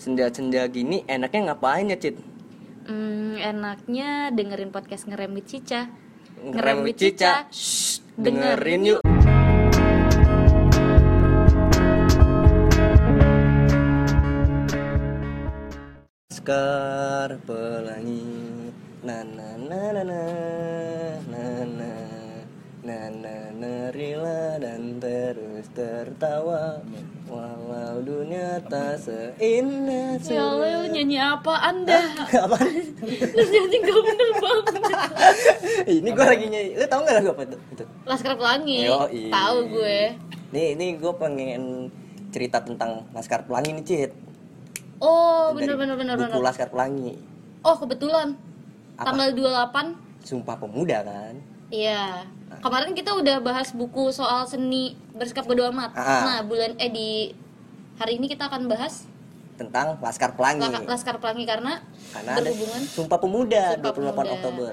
senja-senja gini enaknya ngapain ya Cit? Hmm, enaknya dengerin podcast ngerem with Cica. Ngerem with Cica. Shh, dengerin yuk. Skar pelangi na na na na na na na na na dan terus tertawa walau dunia tak seindah Ya Allah, nyanyi apa anda? apa Lu nyanyi gak bener banget. ini gue lagi nyanyi lu tau gak lagu apa itu Laskar Pelangi. Tahu gue. nih ini gue pengen cerita tentang Laskar Pelangi nih Cit Oh, bener bener bener buku bener. Laskar Pelangi Oh, kebetulan. Apa? Tanggal 28 Sumpah Pemuda kan Iya. Kemarin kita udah bahas buku soal seni bersikap bodo amat. Ah. Nah, bulan eh di hari ini kita akan bahas tentang Laskar Pelangi La- Laskar Pelangi karena, karena berhubungan. Sumpah Pemuda Sumpah 28 Pemuda. Oktober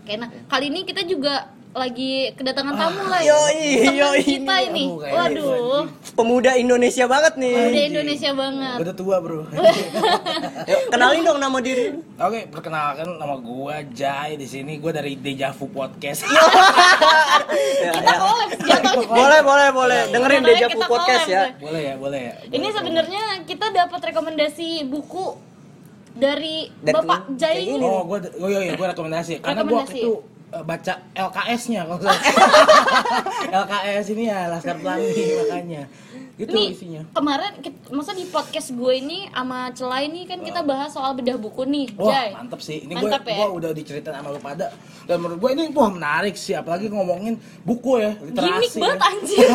Oke, nah kali ini kita juga lagi kedatangan tamu lah. yoi, Temen yoi. kita ini. Kayaknya Waduh, Pemuda Indonesia banget nih udah Indonesia banget. Udah tua bro Yuk, kenalin dong nama diri Oke, perkenalkan nama gua Jai di sini. Gua dari Dejavu Podcast. Ya, Kita ya. collab jatuhnya. boleh boleh boleh dengerin Dejavu kita Podcast collab ya deh. boleh ya, boleh ya. Ini sebenarnya kita dapat rekomendasi buku dari, Dari Bapak Jai ini. Oh, gua oh iya, iya gua rekomendasi. Karena gua waktu Rekomendasi. itu eh, baca LKS-nya kalau. LKS ini ya Laskar Pelangi makanya. Gitu Nih, isinya. kemarin masa di podcast gue ini sama Cela ini kan kita bahas soal bedah buku nih, Wah, Jai. mantep sih. Ini gua, ya? gua udah diceritain sama lu pada. Dan menurut gua ini wah menarik sih, apalagi ngomongin buku ya, literasi. Gimik ya. banget anjir.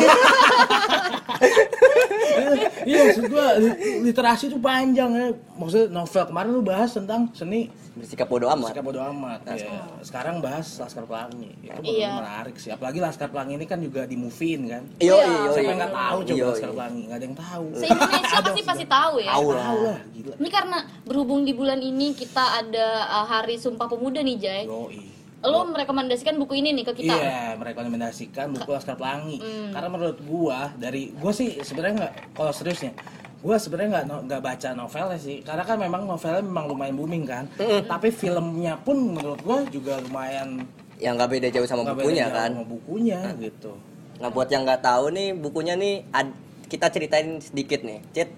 Iya maksud gua li- literasi itu panjang ya. Maksudnya novel kemarin lu bahas tentang seni bersikap bodo amat Laskar Bodo Amat. Ya. Sekarang bahas Laskar Pelangi. Itu Iya. menarik sih. Apalagi Laskar Pelangi ini kan juga di movie kan. Yo, Iya. yo, Siapa yo. yang nggak tahu coba Yo, Laskar. Pelangi? Nggak ada yang tahu. Se-Indonesia pasti pasti tahu ya. Tahu lah. Tahu lah, gila. Ini karena berhubung di bulan ini kita ada uh, Hari Sumpah Pemuda nih, Jai. Yoi. Lo merekomendasikan buku ini nih ke kita. Iya, mereka rekomendasikan buku Laskar Pelangi. Hmm. Karena menurut gua dari gua sih sebenarnya nggak kalau seriusnya gua sebenarnya nggak no- nggak baca novelnya sih karena kan memang novelnya memang lumayan booming kan tapi filmnya pun menurut gua juga lumayan yang nggak beda jauh sama nggak bukunya beda jauh kan sama bukunya gitu nah buat yang nggak tahu nih bukunya nih ad- kita ceritain sedikit nih Cit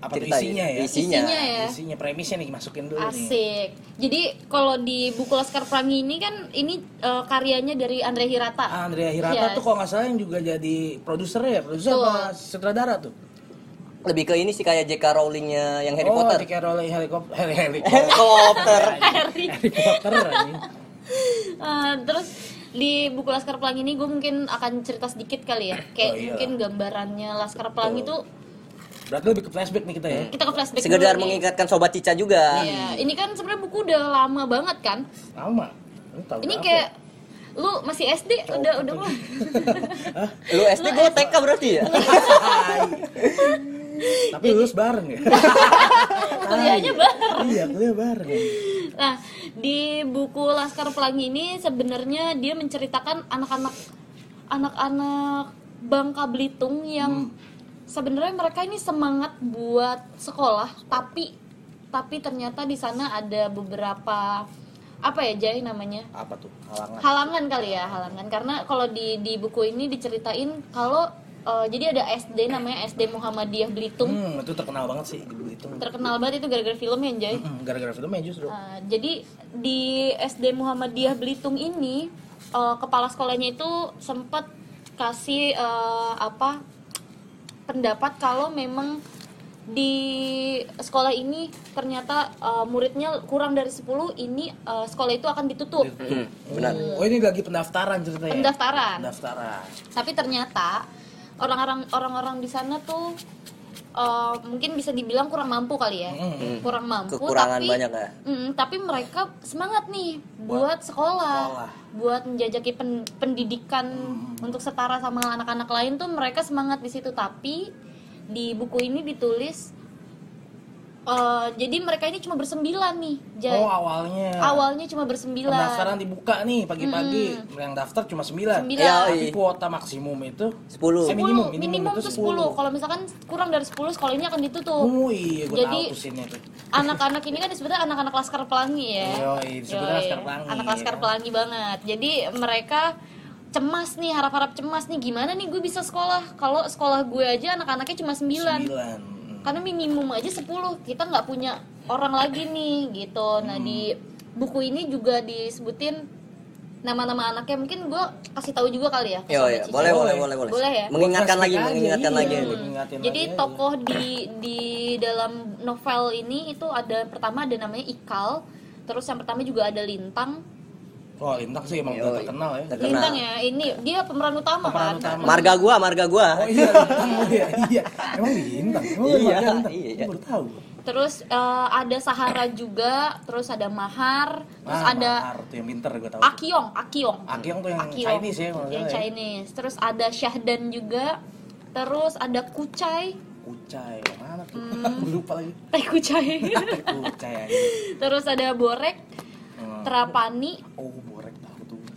apa ceritain. isinya ya isinya, Isinya ya. isinya premisnya nih masukin dulu nih Asik. Jadi kalau di buku Laskar Pelangi ini kan ini uh, karyanya dari Andre Hirata. Ah, Andrea Hirata Iya. tuh kalau nggak salah yang juga jadi produser ya produser apa sutradara tuh lebih ke ini sih kayak J.K. Rowlingnya yang Harry oh, Potter J.K. Rowling helikopter heli helikopter helikopter Harry. Harry Potter ini Uh, terus di buku Laskar Pelangi ini gue mungkin akan cerita sedikit kali ya. Kayak Oh, iya. mungkin gambarannya Laskar Pelangi itu berarti lebih ke flashback nih kita ya kita ke flashback sekedar nih. mengingatkan sobat Cica juga Iya, ini kan sebenarnya buku udah lama banget kan. lama Lu Ini kayak lu masih SD udah udah mulai. lu SD gue TK berarti ya tapi lulus bareng ya Kuliahnya bareng. iya kuliah bareng Nah, di buku Laskar Pelangi ini sebenarnya dia menceritakan anak-anak anak-anak Bangka Belitung yang sebenarnya mereka ini semangat buat sekolah, tapi tapi ternyata di sana ada beberapa apa ya Jai namanya? apa tuh? Halangan. Halangan kali ya halangan. Karena kalau di di buku ini diceritain kalau eh, jadi ada SD namanya SD Muhammadiyah Belitung. Hmm, itu terkenal banget sih di Belitung. Terkenal banget itu gara-gara filmnya Jai Hmm, gara-gara filmnya justru. Uh, jadi di SD Muhammadiyah Belitung ini uh, kepala sekolahnya itu sempat kasih uh, apa pendapat kalau memang di sekolah ini ternyata uh, muridnya kurang dari 10 ini uh, sekolah itu akan ditutup. Hmm, benar. Oh ini lagi pendaftaran ceritanya pendaftaran. Pendaftaran. Tapi ternyata orang-orang orang-orang di sana tuh uh, mungkin bisa dibilang kurang mampu kali ya Hmm. kurang mampu kekurangan tapi banyak ya Mm, tapi mereka semangat nih buat, sekolah, sekolah. buat menjajaki pen- pendidikan untuk setara sama anak-anak lain tuh mereka semangat di situ. Tapi di buku ini ditulis Eh, jadi mereka ini cuma bersembilan nih, Jay. Oh awalnya. Awalnya cuma bersembilan. Pendaftaran dibuka nih pagi-pagi. Yang daftar cuma 9. Sembilan. Iya, Tapi iya. kuota maksimum itu 10. Eh, 10, minimum, minimum, minimum itu tuh 10. Kalau misalkan kurang dari 10 sekolah ini akan ditutup. Oh iya, gue Jadi-. Anak-anak ini kan disebutnya anak-anak Laskar Pelangi ya. Yoi, disebutnya Yoi, Laskar Pelangi, Anak Laskar ya. Pelangi banget. Jadi mereka cemas nih, harap-harap cemas nih gimana nih gue bisa sekolah. Kalau sekolah gue aja anak-anaknya cuma 9. 9. Karena minimum aja 10. Kita nggak punya orang lagi nih gitu. Nah, Hmm. di buku ini juga disebutin nama-nama anaknya. Mungkin gue kasih tahu juga kali ya. Yo, ya, Cici. boleh, boleh, Boleh. boleh, boleh. Boleh ya? Mengingatkan lagi, aja, mengingatkan iya. lagi. Hmm. Jadi lagi aja. tokoh di di dalam novel ini itu ada pertama ada namanya Ikal, terus yang pertama juga ada Lintang. Oh, Lintang sih emang udah terkenal ya. Terkenal. Lintang ya, ini dia pemeran utama Pemeran kan. utama. Marga gua, marga gua. Oh iya, Lintang. Oh iya, iya. Emang Lintang. Emang Iya, iya, Lintang. iya. Gue baru tahu. Terus eh, ada Sahara juga, terus ada Mahar, terus Ah, ada Mahar tuh yang pinter gue tahu. Akiong, Akiong. Akiong tuh yang Akiong. Chinese ya, Yang ya. Chinese. Terus ada Syahdan juga. Terus ada Kucai, Kucai, mana tuh? Hmm. Lupa lagi. Teh Kucai. Kucai aja. terus ada Borek, Hmm. Terapani, Oh.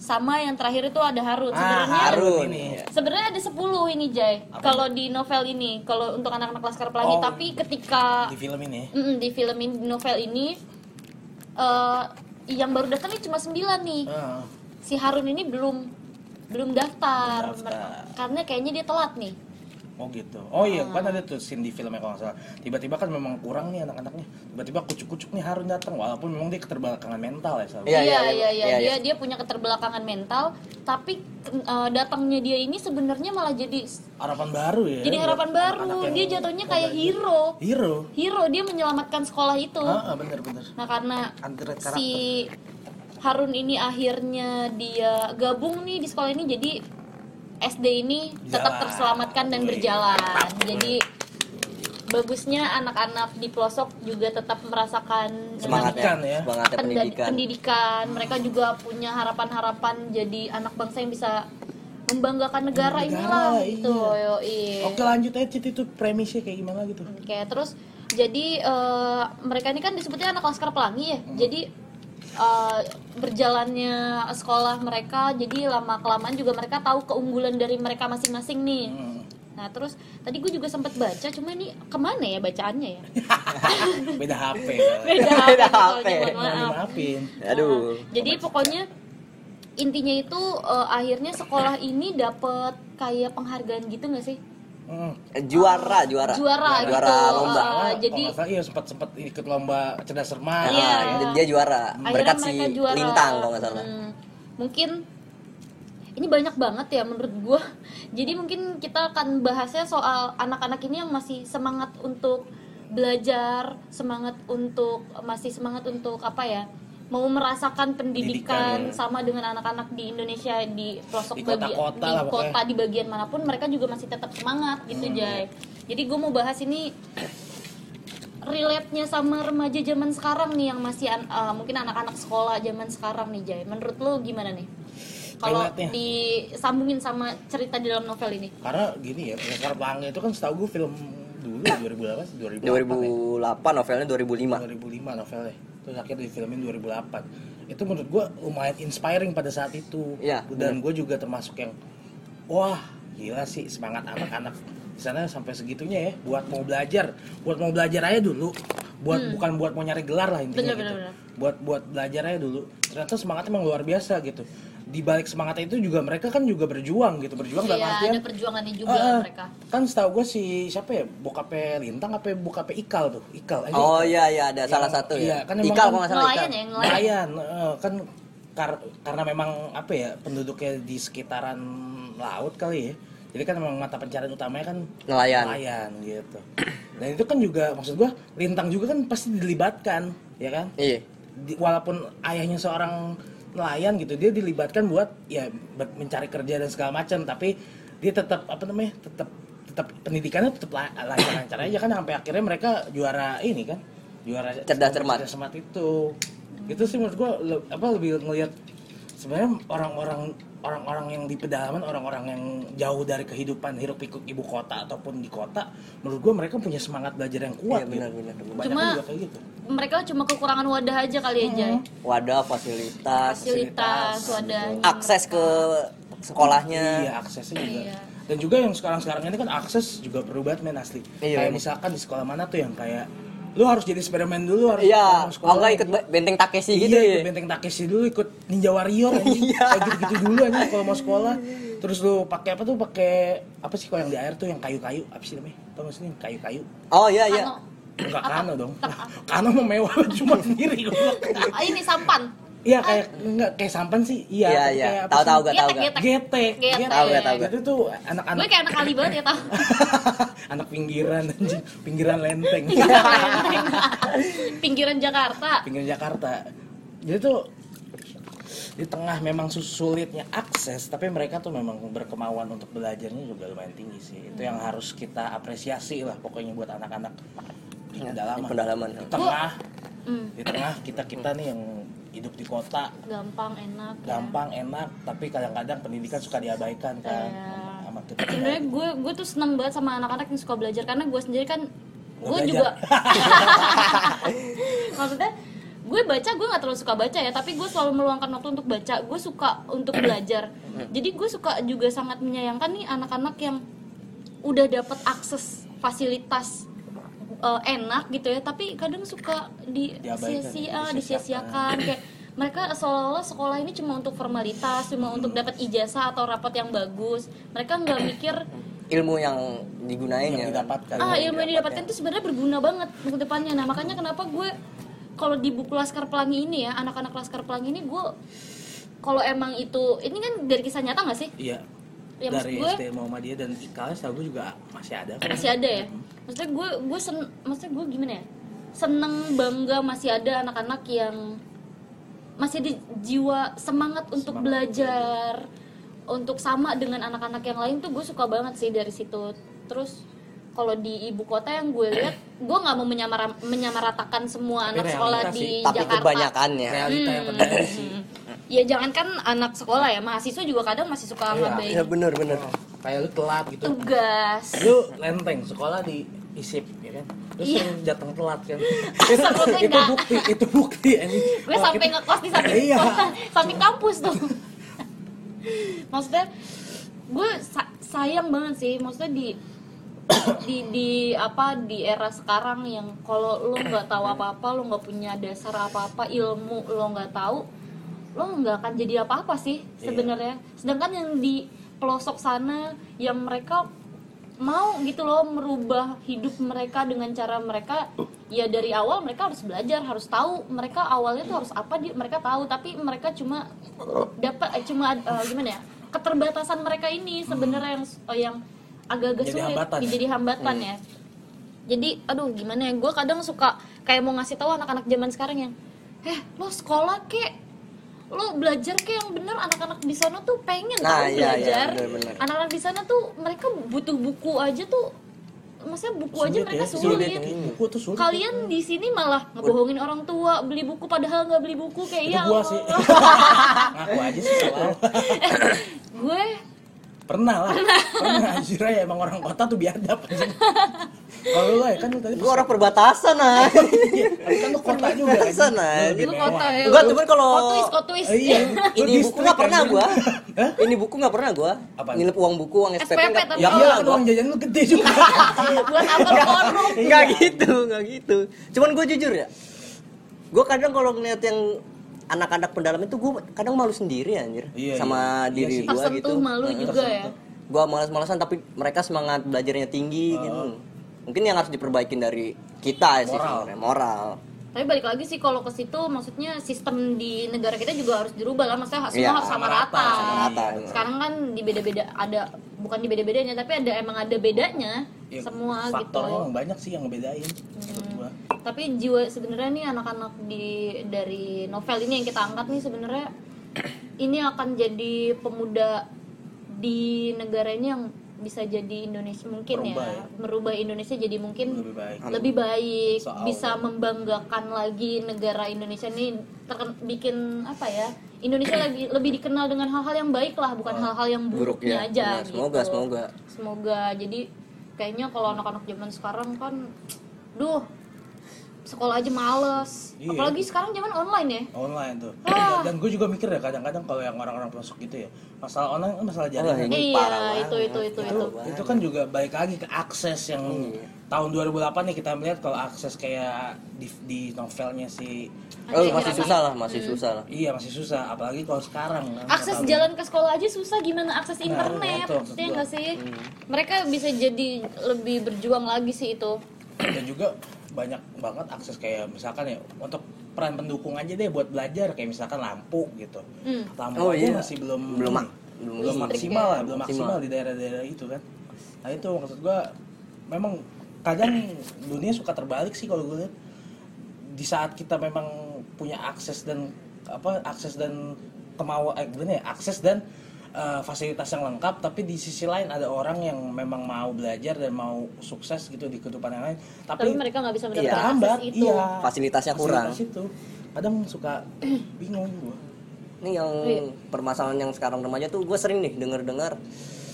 Sama yang terakhir itu ada Harun. Ah, Sebenarnya ini. Iya. Sebenarnya ada 10 ini Jay. Kalau di novel ini, kalau untuk anak-anak Laskar Pelangi, Oh. tapi ketika Di film ini. Mm, di film ini di novel ini eh yang baru daftar ini cuma 9 nih. Ah. Si Harun ini belum belum daftar. Belum daftar. Karena kayaknya dia telat nih. Oh gitu. Oh iya, kan ada tuh scene di filmnya kalau nggak salah. Tiba-tiba kan memang kurang nih anak-anaknya. Tiba-tiba kucuk-kucuk nih Harun datang, walaupun memang dia keterbelakangan mental ya. Salah. Iya, iya, iya, iya, iya, iya, dia dia punya keterbelakangan mental, tapi eh, datangnya dia ini sebenarnya malah jadi Harapan baru ya. jadi buat harapan baru. Dia jatuhnya kayak hero. Hero. Hero dia menyelamatkan sekolah itu. Ah, ah, bener-bener. Nah karena si Harun ini akhirnya dia gabung nih di sekolah ini jadi SD ini tetap Jalan. terselamatkan dan Wih, berjalan. mantap. Jadi bagusnya anak-anak di pelosok juga tetap merasakan Semangatnya, Pendidikan ya. semangatnya pendidikan. pendidikan. Mereka juga punya harapan-harapan jadi anak bangsa yang bisa membanggakan negara, Negara, inilah gitu. iya. Yoi. Oke lanjut aja itu premisnya kayak gimana gitu. Oke, terus jadi eh, mereka ini kan disebutnya anak Laskar Pelangi ya. Jadi eh, berjalannya sekolah mereka jadi lama kelamaan juga mereka tahu keunggulan dari mereka masing-masing nih. Hmm. Nah terus tadi gue juga sempat baca, cuma ini ke mana ya bacaannya ya? Beda HP. Beda Beda HP. mohon Mau maaf. dimaafin. Aduh. Nah, jadi pokoknya intinya itu eh, akhirnya sekolah ini dapat kayak penghargaan gitu nggak sih? Hmm. Juara, juara. Juara, Juara gitu. lomba. Ah, jadi salah, iya sempat sempat ikut lomba cerdas cermat. Iya. Nah, dan dia juara. akhirnya Berkat si juara Lintang kalau nggak salah. Hmm, mungkin ini banyak banget ya menurut gua jadi mungkin kita akan bahasnya soal anak-anak ini yang masih semangat untuk belajar semangat untuk masih semangat untuk apa ya mau merasakan pendidikan Pendidikan, ya. sama dengan anak-anak di Indonesia di pelosok Di bagian kota-kota di kota pokoknya. di bagian mana pun mereka juga masih tetap semangat gitu Hmm. Jay jadi gue mau bahas ini relate-nya sama remaja zaman sekarang nih yang masih an- uh, mungkin anak-anak sekolah zaman sekarang nih Jay. Menurut lo gimana nih? Kalau disambungin sama cerita di dalam novel ini. Karena gini ya, Laskar Pelangi itu kan setahu gue film dulu 2008 sih, 2008 ya. 2008 novelnya 2005. 2005 novelnya. Terus akhirnya difilmin 2008 itu menurut gua lumayan inspiring pada saat itu. Iya, dan gue juga termasuk yang wah gila sih semangat anak-anak. Di sana sampai segitunya ya buat mau belajar. Buat mau belajar aja dulu. Buat bukan buat mau nyari gelar lah intinya Bener, gitu. bener, bener. buat buat belajar aja dulu. Ternyata semangatnya emang luar biasa gitu di balik semangatnya itu juga mereka kan juga berjuang gitu berjuang dalam Iya, artian ada perjuangannya juga ah. mereka. kan setahu gue si siapa ya bokapnya Lintang apa bokapnya Ikal tuh Ikal eh, Oh Ikal. iya iya ada Yang- salah satu iya, ya. kan emang Ikal kan kalau nggak salah Nelayan Ikal. ya, nelayan. nelayan eh, kan kar- karena memang apa ya penduduknya di sekitaran laut kali ya jadi kan memang mata pencarian utamanya kan Nelayan. nelayan gitu dan itu kan juga maksud gua lintang juga kan pasti dilibatkan ya kan Iya. Di- walaupun ayahnya seorang nelayan gitu dia dilibatkan buat ya mencari kerja dan segala macam tapi dia tetap apa namanya tetap tetap pendidikannya tetap la- lancar-lancar aja kan sampai akhirnya mereka juara ini kan juara Cerdas cermat. cerdas cermat itu itu sih menurut gua le- apa lebih ngelihat sebenarnya orang-orang orang-orang yang di pedalaman orang-orang yang jauh dari kehidupan hiruk pikuk ibu kota ataupun di kota menurut gua mereka punya semangat belajar yang kuat Iya, benar, benar, benar. Cuma- juga kayak gitu. mereka cuma kekurangan wadah aja kali ya Jay. Wadah fasilitas fasilitas wadahnya akses ke sekolahnya. iya aksesnya juga. Iya. dan juga yang sekarang-sekarang ini kan akses juga perlu banget men asli. Iya, kayak bener. misalkan di sekolah mana tuh yang kayak lu harus jadi Spiderman dulu harus iya kalau nggak ikut benteng Takeshi gitu iya, ya ikut benteng Takeshi dulu, ikut Ninja Warrior. Iya. Kayak gitu-gitu dulu anjing kalau mau sekolah. Terus lu pakai apa tuh? Pakai apa sih kalau yang di air tuh yang kayu-kayu? Apa sih namanya? Tau gak sih kayu-kayu? oh iya iya Kano. Enggak kano dong. Kano mau mewah cuma sendiri. Ah, ini sampan Iya kayak enggak kayak sampan sih. Iya, iya iya kayak apa tahu tahu gak tahu gak getek. Tahu gak, tahu gak. Itu tuh gue anak-anak kayak anak kali banget ya tau anak pinggiran anjing, pinggiran lenteng. pinggiran Jakarta pinggir Jakarta. Jadi tuh di tengah memang sulitnya akses, tapi mereka tuh memang berkemauan untuk belajarnya juga lumayan tinggi sih. Itu yang harus kita apresiasi lah pokoknya buat anak-anak di di pedalaman. pendalaman Di tengah, Hmm, di tengah kita kita nih yang hidup di kota. Gampang enak ya. gampang enak, tapi kadang-kadang pendidikan suka diabaikan kan. Kita. sebenarnya gue gue tuh seneng banget sama anak-anak yang suka belajar karena gue sendiri kan gue juga maksudnya gue baca gue nggak terlalu suka baca ya tapi gue selalu meluangkan waktu untuk baca. Gue suka untuk belajar. Jadi gue suka juga sangat menyayangkan nih anak-anak yang udah dapat akses fasilitas eh, enak gitu ya tapi kadang suka di Diabaikan, sia-sia disia-siakan. kayak mereka seolah-olah sekolah ini cuma untuk formalitas cuma untuk dapat ijazah atau rapot yang bagus. Mereka nggak mikir ilmu yang digunain Yang ya. didapatkan. ah ilmu yang didapatkan. itu sebenarnya berguna banget untuk depannya. Nah makanya kenapa gue kalau di buku Laskar Pelangi ini ya anak-anak Laskar Pelangi ini gue kalau emang itu ini kan dari kisah nyata nggak sih? Iya. Ya, dari gue- SD Muhammadiyah dan IKAL setahu gue juga masih ada. kok. masih ada ya maksudnya gue gue sen maksudnya gue gimana ya seneng bangga masih ada anak-anak yang masih di jiwa semangat untuk Semangat belajar untuk sama dengan anak-anak yang lain tuh gue suka banget sih dari situ terus kalau di ibu kota yang gue lihat gue nggak mau menyamara, menyamaratakan semua Tapi anak sekolah di tapi Jakarta kebanyakannya Realita yang Hmm. terjadi sih. Ya jangankan anak sekolah ya mahasiswa juga kadang masih suka Iya. ngabain ya bener bener Kayak lu telat gitu. tugas Lu lenteng sekolah di isip ya kan. Terus Iya. sering datang telat kan. Itu bukti, itu bukti gue sampai kita- ngekos di samping Iya. samping kampus tuh maksudnya gue sa- sayang banget sih maksudnya di di di apa di era sekarang yang kalau lo nggak tahu apa apa lo nggak punya dasar apa apa ilmu lo nggak tahu lo nggak akan jadi apa apa sih Iya. sebenarnya. Sedangkan yang di pelosok sana yang mereka mau gitu loh merubah hidup mereka dengan cara mereka ya dari awal mereka harus belajar harus tahu mereka awalnya tuh harus apa dia mereka tahu. Tapi mereka cuma dapat eh, cuma eh, gimana ya keterbatasan mereka ini sebenarnya yang eh, yang agak-agak Jadi sulit hambatan ya? jadi hambatan ya. Jadi aduh gimana ya gue kadang suka kayak mau ngasih tahu anak-anak zaman sekarang yang eh lo sekolah kek lo belajar kek yang bener anak-anak di sana tuh pengen Nah, tahu iya, iya, belajar bener-bener. anak-anak di sana tuh mereka butuh buku aja tuh maksudnya buku aja Sulit mereka ya, sulit, Buku tuh sulit. kalian di sini malah ngebohongin orang tua beli buku padahal nggak beli buku kayak itu ya gua sih. Ngaku aja sih selalu. gue Pernah lah. Pernah anjir ya emang orang kota tuh biadab. Kalau lu lah ya kan lu tadi Gue orang perbatasan ah. Iya, tapi kan lu kota juga kan. Perbatasan Lu kota ya. Enggak, cuman kalau Kotuis, kotuis. Eh, Iya. Lu ini buku distrik nggak pernah gua. Hah? Ini buku nggak pernah gua. Nilep uang buku, uang SPP Ya Ya iya iya kan gua. uang jajan lu gede juga. buat apa lu korup Enggak gitu, enggak gitu. Cuman gue jujur ya. Gue kadang kalau ngeliat yang anak-anak pendalam itu gue kadang malu sendiri anjir Iya, sama iya. diri Iya sih. gue tersentuh gitu. malu Heeh. juga ya Gue malas-malasan tapi mereka semangat belajarnya tinggi gitu. Mungkin yang harus diperbaikin dari kita sih Moral. sebenarnya, moral. tapi balik lagi sih kalau ke situ maksudnya sistem di negara kita juga harus dirubah lah maksudnya semua Iya, harus sama sama rata, rata, sama rata. sekarang kan di beda-beda ada bukan di beda-bedanya tapi ada emang ada bedanya Ya, semua gitu Faktornya emang banyak sih yang ngebedain gua. tapi jiwa sebenarnya nih anak-anak di dari novel ini yang kita angkat nih sebenarnya ini akan jadi pemuda di negara ini yang bisa jadi Indonesia mungkin Merubah ya, ya. merubah Indonesia jadi mungkin lebih baik lebih baik Soal- bisa membanggakan lagi negara Indonesia ini terken- bikin apa ya Indonesia lebih lebih dikenal dengan hal-hal yang baik lah bukan hal-hal yang buruknya Buruknya. aja Nah, semoga, gitu. semoga. semoga jadi kayaknya kalau anak-anak zaman sekarang kan duh sekolah aja males. Iya. apalagi sekarang zaman online ya. Online tuh. Ah. dan gue juga mikir ya kadang-kadang kalau yang orang-orang masuk gitu ya masalah online kan masalah jaringan. Ini Iya, parah itu, banget. itu, itu, itu itu. itu kan juga balik lagi ke akses yang Iya. tahun 2008 nih kita melihat kalau akses kayak di, di novelnya si Oh, masih susah lah, masih susah lah. iya masih susah. Apalagi kalau sekarang kan akses jalan ke sekolah aja susah gimana akses Nah, internet? itu maksud ya nggak sih? Mereka bisa jadi lebih berjuang lagi sih itu. Dan juga banyak banget akses kayak misalkan ya untuk peran pendukung aja deh buat belajar kayak misalkan lampu gitu Hmm. lampu Oh, iya. masih belum Belum mak- belum, belum maksimal lah belum Maksimal. maksimal di daerah-daerah itu kan nah itu maksud gua memang kadang dunia suka terbalik sih kalau gue lihat di saat kita memang punya akses dan apa akses dan kemauan eh, gimana ya akses dan eh, fasilitas yang lengkap tapi di sisi lain ada orang yang memang mau belajar dan mau sukses gitu di kehidupan yang lain. Tapi, tapi, mereka nggak bisa Iya, mendapatkan terhambat akses itu. iya. Fasilitasnya kurang. Fasilitas itu. Kadang suka bingung gua. Ini yang Iya. permasalahan yang sekarang remaja tuh gue sering nih denger-dengar.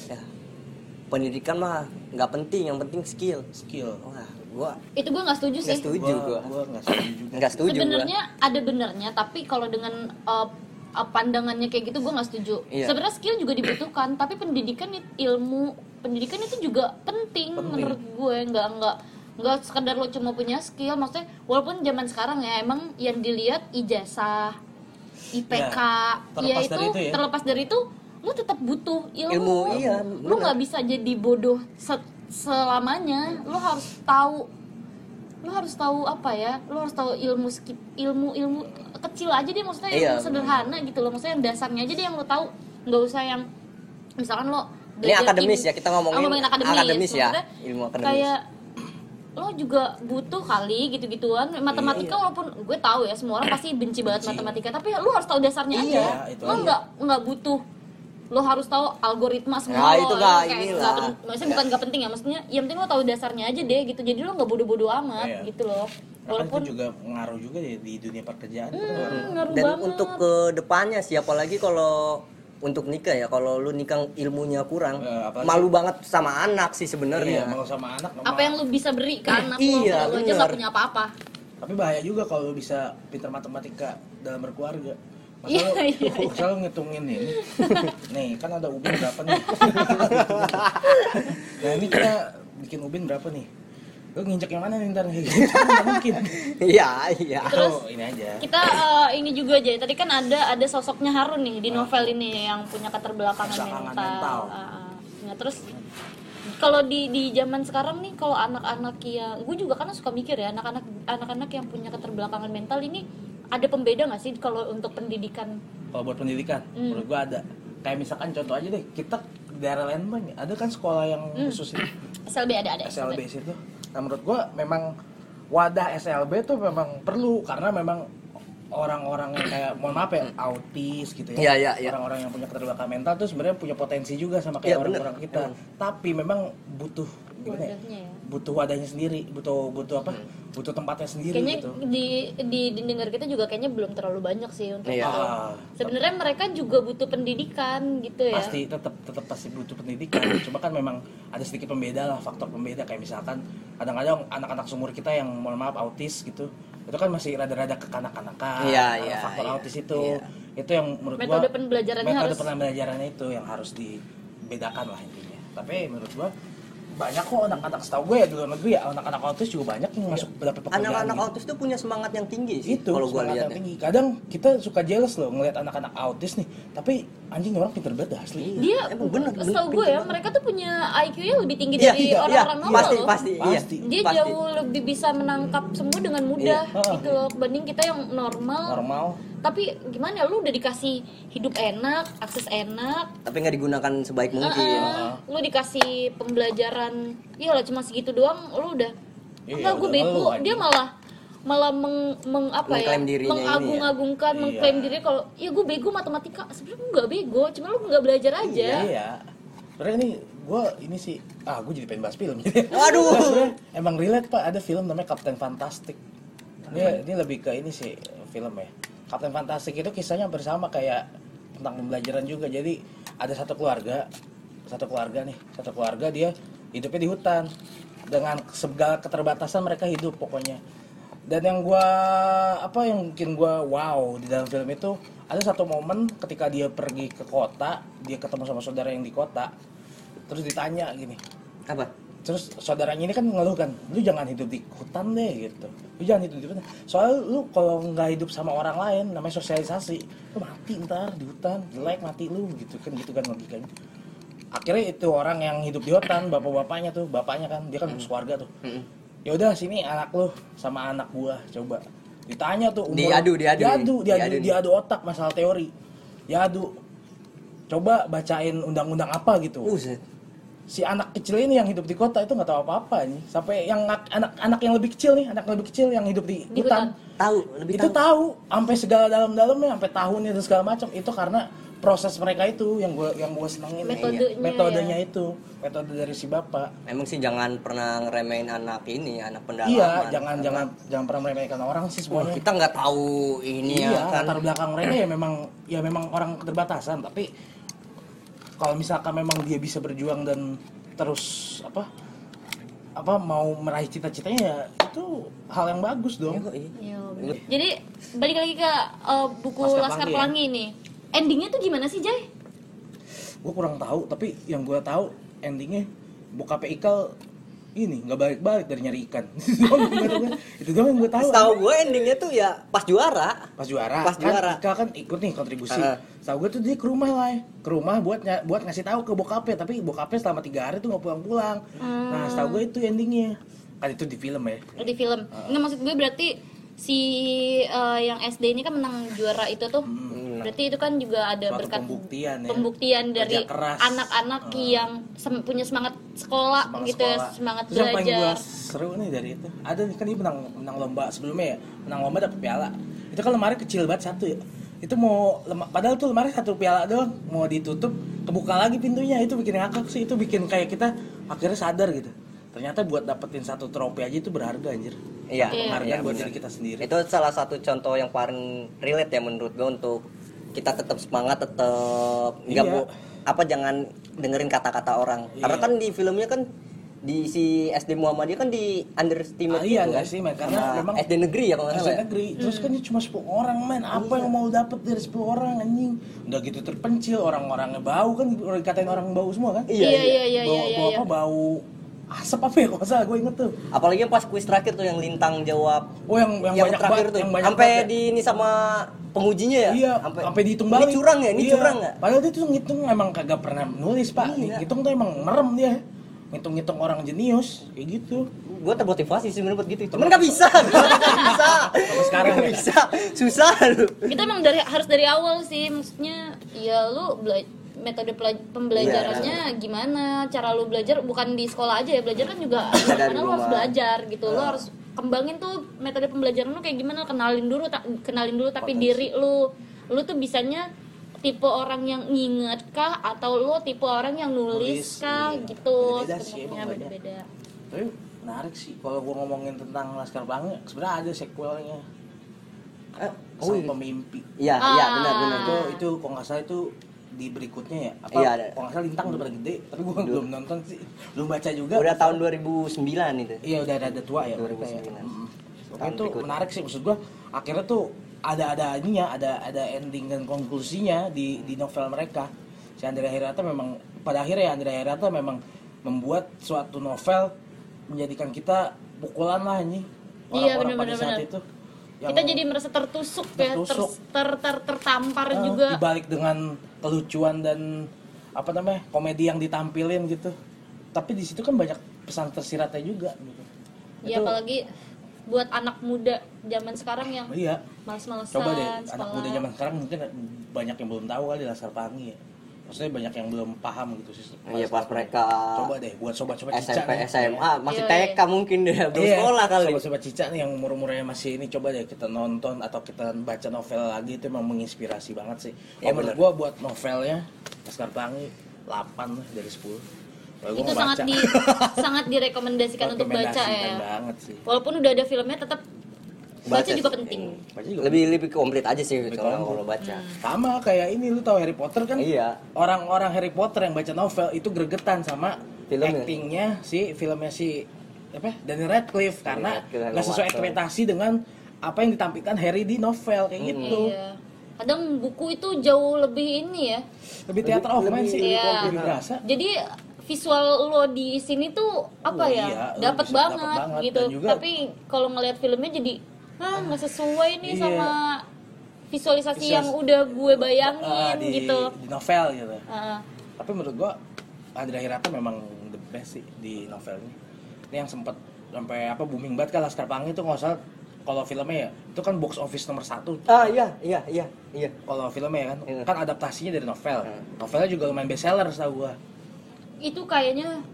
Ya pendidikan mah nggak penting, yang penting skill. skill. Wah, gue itu gue nggak setuju sih. nggak setuju gua gue. gua nggak setuju juga. Setuju sebenarnya ada benernya tapi kalau dengan uh, uh, pandangannya kayak gitu gue nggak setuju Iya. sebenarnya skill juga dibutuhkan tapi pendidikan ilmu pendidikan itu juga penting, Penting. menurut gue nggak nggak nggak sekedar lo cuma punya skill maksudnya walaupun zaman sekarang ya emang yang dilihat ijazah IPK Ya, ya, terlepas itu, dari itu ya. terlepas dari itu lo tetap butuh ilmu, Ilmu, iya, lo bener. nggak bisa jadi bodoh se- selamanya lo harus tahu lo harus tahu apa ya lo harus tahu ilmu skip ilmu ilmu kecil aja deh maksudnya Iya, yang sederhana gitu loh maksudnya yang dasarnya aja deh yang lo tahu nggak usah yang misalkan lo Ini akademis ya, kita ngomongin ngomongin akademis, akademis ya, ilmu akademis. kayak lo juga butuh kali gitu-gituan matematika Iya. walaupun gue tahu ya semua orang pasti benci banget Benci. matematika tapi lo harus tahu dasarnya Iya, aja lo nggak nggak butuh lo harus tahu algoritma semua Nah, lo, itu lo nggak kayak inilah. nggak pen- maksudnya bukan nggak penting ya maksudnya yang penting lo tahu dasarnya aja deh gitu jadi lo nggak bodoh-bodoh amat Iya. gitu loh Nah, kan walaupun itu juga ngaruh juga di, di dunia pekerjaan Hmm, ngaruh. ngaruh Dan banget. untuk ke depannya sih apalagi kalau untuk nikah ya kalau lu nikah ilmunya kurang Eh, apalagi- malu banget sama anak sih Iya, sebenarnya mau sama anak apa sama- yang lo bisa beri ke anak lo Iya, kalau lo aja nggak punya apa-apa Tapi bahaya juga kalau lu bisa pintar matematika dalam berkeluarga. Masa Iya, lu, iya, lu ngitungin ini. nih, kan ada ubin berapa nih? nah, ini kita bikin ubin berapa nih? Lu nginjek yang mana nih ntar? Nggak mungkin. iya iya Terus- Oh, ini aja. kita eh, ini juga aja tadi kan ada ada sosoknya Harun nih di novel ini yang punya keterbelakangan mental, mental. Ah, ah. nah terus kalau di di zaman sekarang nih kalau anak-anak yang gue juga karena suka mikir ya anak-anak anak-anak yang punya keterbelakangan mental ini ada pembeda nggak sih kalau untuk pendidikan Kalau buat pendidikan, Hmm. menurut gua ada. Kayak misalkan contoh aja deh, kita di daerah lain banyak. Ada kan sekolah yang Hmm. khusus ini. SLB ada ada SLB situ. Nah menurut gua memang wadah SLB tuh memang perlu karena memang orang-orang yang kayak mohon maaf ya autis gitu ya Iya, iya, iya. orang-orang yang punya keterbelakangan mental tuh sebenarnya punya potensi juga sama Iya, kayak bener. orang-orang kita tapi memang butuh gimana ya Wadahnya ya. butuh wadahnya sendiri butuh butuh apa butuh tempatnya sendiri kayaknya gitu di di di dengar kita juga kayaknya belum terlalu banyak sih untuk Iya. itu. Ah, sebenarnya mereka juga butuh pendidikan gitu ya pasti tetap tetap pasti butuh pendidikan cuma kan memang ada sedikit pembeda lah faktor pembeda kayak misalkan kadang-kadang anak-anak sumur kita yang mohon maaf autis gitu itu kan masih rada-rada kekanak-kanakan Iya, Nah, iya, faktor iya. autis itu Iya. itu yang menurut Metode gua pembelajarannya metode harus- pembelajarannya itu yang harus dibedakan lah intinya tapi menurut gua banyak kok anak-anak setahu gue ya di luar negeri ya anak-anak autis juga banyak yang masuk beberapa pekerjaan anak-anak gitu. autis tuh punya semangat yang tinggi sih itu kalau semangat lihat yang tinggi kadang kita suka jealous loh ngelihat anak-anak autis nih tapi anjing orang pinter banget asli dia Emang bener, setahu gue ya banget. mereka tuh punya IQ-nya lebih tinggi Iya, dari iya, iya, orang-orang normal pasti, loh pasti, iya. Pasti. dia Pasti. jauh lebih bisa menangkap semua dengan mudah Iya. gitu loh kebanding kita yang normal, normal tapi gimana ya lu udah dikasih hidup enak akses enak. Tapi nggak digunakan sebaik mungkin. Ah, lu dikasih pembelajaran iya lah cuma segitu doang lu udah. Iya, enggak gue bego. dia malah malah meng, meng- apa ya Mengklaim ya. mengagung-agungkan Iya. mengklaim diri kalau ya gue bego matematika. Sebenarnya gue nggak bego cuma lu nggak belajar aja. Iya sebenarnya ini gue ini sih ah gue jadi pengen bahas film. Waduh. Emang relate pak. Ada film namanya Captain Fantastic ini ini lebih ke ini sih film ya Captain Fantastic itu kisahnya bersama kayak tentang pembelajaran juga. Jadi ada satu keluarga satu keluarga nih satu keluarga dia hidupnya di hutan. Dengan segala keterbatasan mereka hidup pokoknya. Dan yang gua apa yang bikin gua wow di dalam film itu ada satu momen ketika dia pergi ke kota dia ketemu sama saudara yang di kota terus ditanya gini Apa? Terus saudaranya ini kan ngeluh kan lu jangan hidup di hutan deh gitu. Lu jangan hidup di hutan. Soalnya lu kalau nggak hidup sama orang lain namanya sosialisasi lu mati ntar di hutan jelek mati lu gitu kan gitu kan logikanya. Akhirnya itu orang yang hidup di hutan bapak-bapaknya tuh bapaknya kan dia kan keluarga tuh. Mm-mm. ya udah sini anak lu sama anak gua coba. Ditanya tuh umur Diadu, diadu diadu diadu, Diadu diadu otak masalah teori. Diadu coba bacain undang-undang apa gitu. Buset. Si anak kecil ini yang hidup di kota itu nggak tahu apa-apa nih sampai yang anak-anak yang lebih kecil nih anak yang lebih kecil yang hidup di, Di hutan, Tahu, lebih itu tahu. sampai segala dalam-dalamnya sampai tahunnya dan segala macam itu karena proses mereka itu yang gue yang gue senengin Metodenya metodenya ya. itu metode dari si bapak Emang sih jangan pernah ngeremehin anak ini, anak pendalaman. iya jangan jangan jangan pernah meremehkan orang sih semuanya kita nggak tahu ini iya ya kan. latar belakang mereka ya memang ya memang orang keterbatasan tapi kalau misalkan memang dia bisa berjuang dan terus apa apa mau meraih cita-citanya ya itu hal yang bagus dong Iya, bener. Jadi balik lagi ke uh, buku Laskar Laskar Pelangi ya? Ini. Endingnya tuh gimana sih, Jay? gue kurang tahu tapi yang gue tahu endingnya bokap Ikal ini nggak balik-balik dari nyari ikan itu doang tahu. itu yang gue tahu Setahu gue endingnya tuh ya pas juara. pas juara Pas kan juara. Ikal kan ikut nih kontribusi Heeh. tahu gue tuh dia ke rumah lah ya. ke rumah buat ny- buat ngasih tahu ke bokapnya tapi bokapnya selama tiga hari tuh nggak pulang-pulang nah setahu gue itu endingnya kan itu di film ya Di film. Nggak maksud gue berarti si uh, yang SD ini kan menang juara itu tuh. Berarti itu kan juga ada Suatu berkat pembuktian ya. pembuktian dari anak-anak yang sem- punya semangat sekolah semangat gitu ya, sekolah. semangat Terus yang paling gue belajar. seru nih dari itu ada nih kan dia menang menang lomba sebelumnya ya menang lomba dapet piala itu kan lemari kecil banget satu ya itu mau padahal tuh lemari satu piala doang mau ditutup kebuka lagi pintunya itu bikin ngakak sih itu bikin kayak kita akhirnya sadar gitu ternyata buat dapetin satu trofi aja itu berharga anjir Iya, Iya. penghargaan iya, buat bener. diri kita sendiri Itu salah satu contoh yang paling relate ya menurut gue untuk kita tetap semangat, tetap nggak Iya. bu- apa jangan dengerin kata-kata orang. Iya. Karena kan di filmnya kan di si SD Muhammadiyah kan di underestimate Ah, iya, gitu kan. underestimate, karena Sama memang SD negeri ya kalau nggak SD salah. ya? negeri terus kan dia cuma 10 orang men apa yang mau dapet dari 10 orang anjing udah gitu terpencil orang-orangnya bau kan orang dikatain orang bau semua kan Iya, iya, iya, bau, iya, bau iya. apa bau asap apa ya kalau nggak salah gue inget tuh Apalagi yang pas kuis terakhir tuh yang lintang jawab oh yang yang, banyak terakhir banget tuh yang banyak sampai banget ya. di ini sama pengujinya ya Iya, sampai dihitung balik. ini curang ya ini Iya. curang nggak Padahal dia tuh ngitung emang kagak pernah nulis, Pak. Iya. Ngitung tuh emang merem dia. Ngitung-ngitung orang jenius kayak gitu. gue termotivasi sih menurut gitu cuman nggak bisa nggak bisa sekarang nggak ya? bisa susah lu Kita emang dari harus dari awal sih, maksudnya ya lu bela- metode pembelajarannya gimana, cara lu belajar bukan di sekolah aja ya, belajar kan juga Iya, karena lu harus belajar gitu. Lu harus kembangin tuh metode pembelajaran lu kayak gimana, kenalin dulu tak kenalin dulu tapi diri lu. Lu tuh bisanya tipe orang yang nginget kah atau lu tipe orang yang nulis, Nulis, kah iya. gitu Beda-beda sih, beda-beda. Tapi menarik sih kalau gua ngomongin tentang Laskar Pelangi, sebenarnya ada sequelnya. Eh, Sang oh iya pemimpi. iya iya Ah. benar benar Itu itu kalau nggak salah itu di berikutnya ya. Apa Iya, ada. kalau nggak salah Lintang udah pada gede, tapi gua belum nonton sih. Belum baca juga. udah tahun 2009 itu Iya udah ada tua ya mereka ya. 2009. Mm. Tapi Tahun itu berikutnya. menarik sih maksud gua akhirnya tuh ada ada ininya ada ada ending dan konklusinya di di novel mereka. Si Andrea Hirata memang pada akhirnya ya Andrea Hirata memang membuat suatu novel menjadikan kita pukulan lah ini Iya, orang-orang pada benar-benar, saat itu. Yang, Kita jadi merasa tertusuk, ya, ter, Tertusuk. ter, ter- tertampar eh, juga. dibalik dengan kelucuan dan apa namanya komedi yang ditampilin gitu. Tapi di situ kan banyak pesan tersiratnya juga gitu. Ya Itu- apalagi buat anak muda zaman sekarang yang Iya. males-malesan coba deh anak sekolah. muda zaman sekarang mungkin banyak yang belum tahu kali Laskar Pelangi ya maksudnya banyak yang belum paham gitu sih. Iya, pas mereka coba deh buat sobat-sobat cica SMP nih. SMA masih Iya, TK mungkin deh belum Iya, sekolah kali. sobat-sobat cica nih yang umur-umurnya masih ini coba deh kita nonton atau kita baca novel lagi itu emang menginspirasi banget sih. Iya, oh, menurut gua buat novelnya Laskar Pelangi 8 lah dari 10 Kalau gua itu sangat di sangat direkomendasikan untuk baca ya. Banget sih. Walaupun udah ada filmnya tetap baca, Baca juga penting. Baca juga lebih lebih komplit aja sih komplit. kalau baca. Sama kayak ini lu tahu Harry Potter kan? Iya. Orang-orang Harry Potter yang baca novel itu gregetan sama Filmnya. actingnya si filmnya si apa? Daniel Radcliffe. Karena nggak sesuai ekspektasi dengan apa yang ditampilkan Harry di novel kayak gitu. Iya. Kadang buku itu jauh lebih ini ya. Lebih theater of mind sih. Iya. lebih berasa. Jadi visual lo di sini tuh apa Oh, ya? iya, dapat banget, banget. gitu. juga- tapi kalau ngelihat filmnya jadi ah nggak sesuai nih Iya. sama visualisasi Visualis- yang udah gue bayangin Ah, di, gitu. di novel gitu. Ah, tapi menurut gua Andrea Hirata memang the best sih di novelnya. Ini yang sempet sampai apa booming banget kan Laskar Pelangi itu nggak salah kalau filmnya ya itu kan box office nomor satu. Ah iya iya iya iya. Kalau filmnya kan Iya. kan adaptasinya dari novel. Hmm. novelnya juga lumayan bestseller setahu gua. Itu kayaknya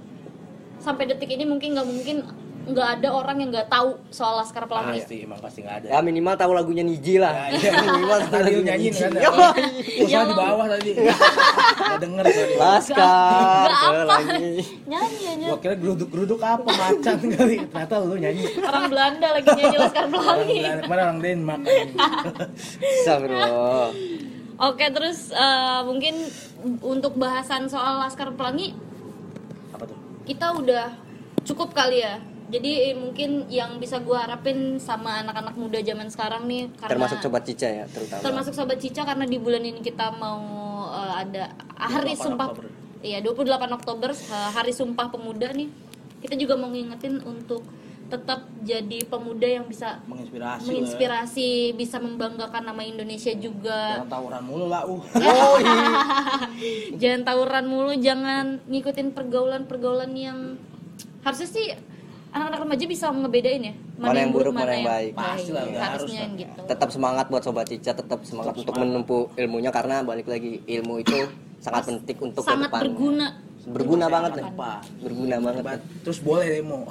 sampai detik ini mungkin nggak mungkin nggak ada orang yang nggak tahu soal Laskar Pelangi pasti emang pasti nggak ada. Ya minimal tahu lagunya Niji lah. Ya, iya. minimal tahu tadi nyanyiin Niji. kan? Yo, Ya Usah di bawah tadi. Nggak denger sorry Laskar. Pelangi. Nyanyi aja gua kira geruduk-geruduk apa macan kali. Ternyata lu nyanyi. Orang Belanda lagi nyanyi Laskar Pelangi. Kemarin orang Denmark. Astagfirullah oke terus eh, mungkin untuk bahasan soal Laskar Pelangi apa tuh? kita udah cukup kali ya jadi eh, mungkin yang bisa gua harapin sama anak-anak muda zaman sekarang nih karena termasuk sobat Cica ya terutama. Termasuk sobat Cica karena di bulan ini kita mau eh, ada hari 28 sumpah Oktober. iya 28 Oktober eh, hari sumpah pemuda nih. Kita juga mau ngingetin untuk tetap jadi pemuda yang bisa menginspirasi menginspirasi bisa membanggakan nama Indonesia juga. Jangan tawuran mulu lah uh. Oh iya. Jangan tawuran mulu jangan ngikutin pergaulan-pergaulan yang harusnya sih anak-anak remaja bisa ngebedain ya Mana yang buruk, mana yang baik. Pasti lah, udah harus harusnya lah. gitu tetap semangat buat sobat Cica tetap semangat Tetap untuk semangat. menempuh ilmunya karena balik lagi ilmu itu sangat penting untuk sangat ke depannya. berguna berguna banget nih apa berguna banget terus boleh demo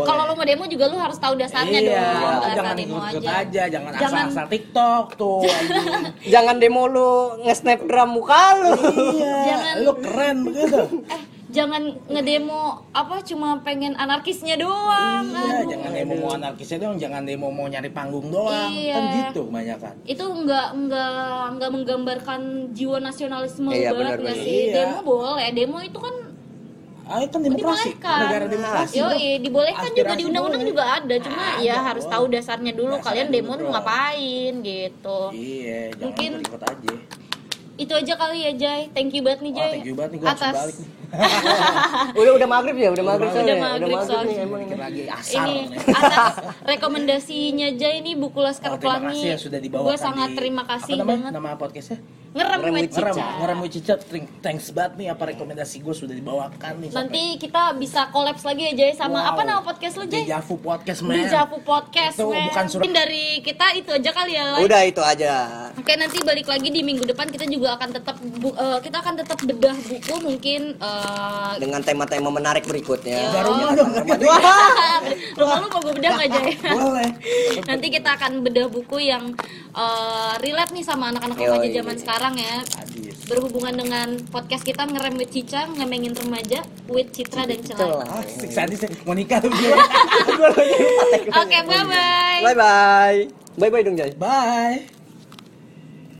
kalau lo mau demo juga lo harus tahu dasarnya iya, dong jangan demo aja aja. jangan Jangan- asal-asal TikTok tuh. jangan demo lu nge-snapgram muka lu iya, Jangan- lu keren begitu. eh jangan ngedemo apa cuma pengen anarkisnya doang iya, Aduh. jangan demo mau anarkisnya dong, jangan demo mau nyari panggung doang. Iya. Kan gitu kebanyakan. itu nggak nggak nggak menggambarkan jiwa nasionalisme Iya, banget nggak benar. sih Iya. demo boleh demo itu kan Ah, kan demokrasi, dibolehkan negara demokrasi. Yo, dong. dibolehkan juga di undang-undang juga ada, cuma Ada, ya harus boleh. tahu dasarnya dulu. Dasarnya Kalian demo dulu, tuh ngapain gitu. Iya, jangan Mungkin- ikut aja. Itu aja kali ya Jay. Thank you banget nih Jay. thank you banget nih, gua langsung atas balik nih. udah udah maghrib ya udah maghrib Udah soalnya. maghrib udah maghrib nih soalnya. emang ini Mikir lagi asar. ini nih. atas rekomendasinya Jay ini buku Laskar Oh, terima Pelangi. kasih ya sudah dibawakan Gue sangat terima kasih apa namanya? banget. Nama podcastnya? Ngerem Ngerem Ngerem, ngerem with Cica. Thank- Thanks banget nih apa rekomendasi gue sudah dibawakan nih. Nanti kita bisa kolaps lagi ya Jay sama Wow. apa nama podcast lu Jay? Dejavu Podcast, man. Javu Podcast, Itu man. bukan surat- Mungkin dari kita itu aja kali ya, Lai. udah itu aja Oke nanti balik lagi di minggu depan kita juga akan tetap bu- eh, kita akan tetap bedah buku mungkin eh, dengan tema-tema menarik berikutnya Udah rumah dong. rumah lu mau gue bedah nggak aja Boleh. nanti kita akan bedah buku yang eh, relate nih sama anak-anak remaja zaman sekarang ya. Habis. berhubungan dengan podcast kita ngerem with Cica ngemengin remaja with Citra dan Celana. Asik sadis ya. Mau nikah oke bye bye bye bye bye bye dong Jay Bye.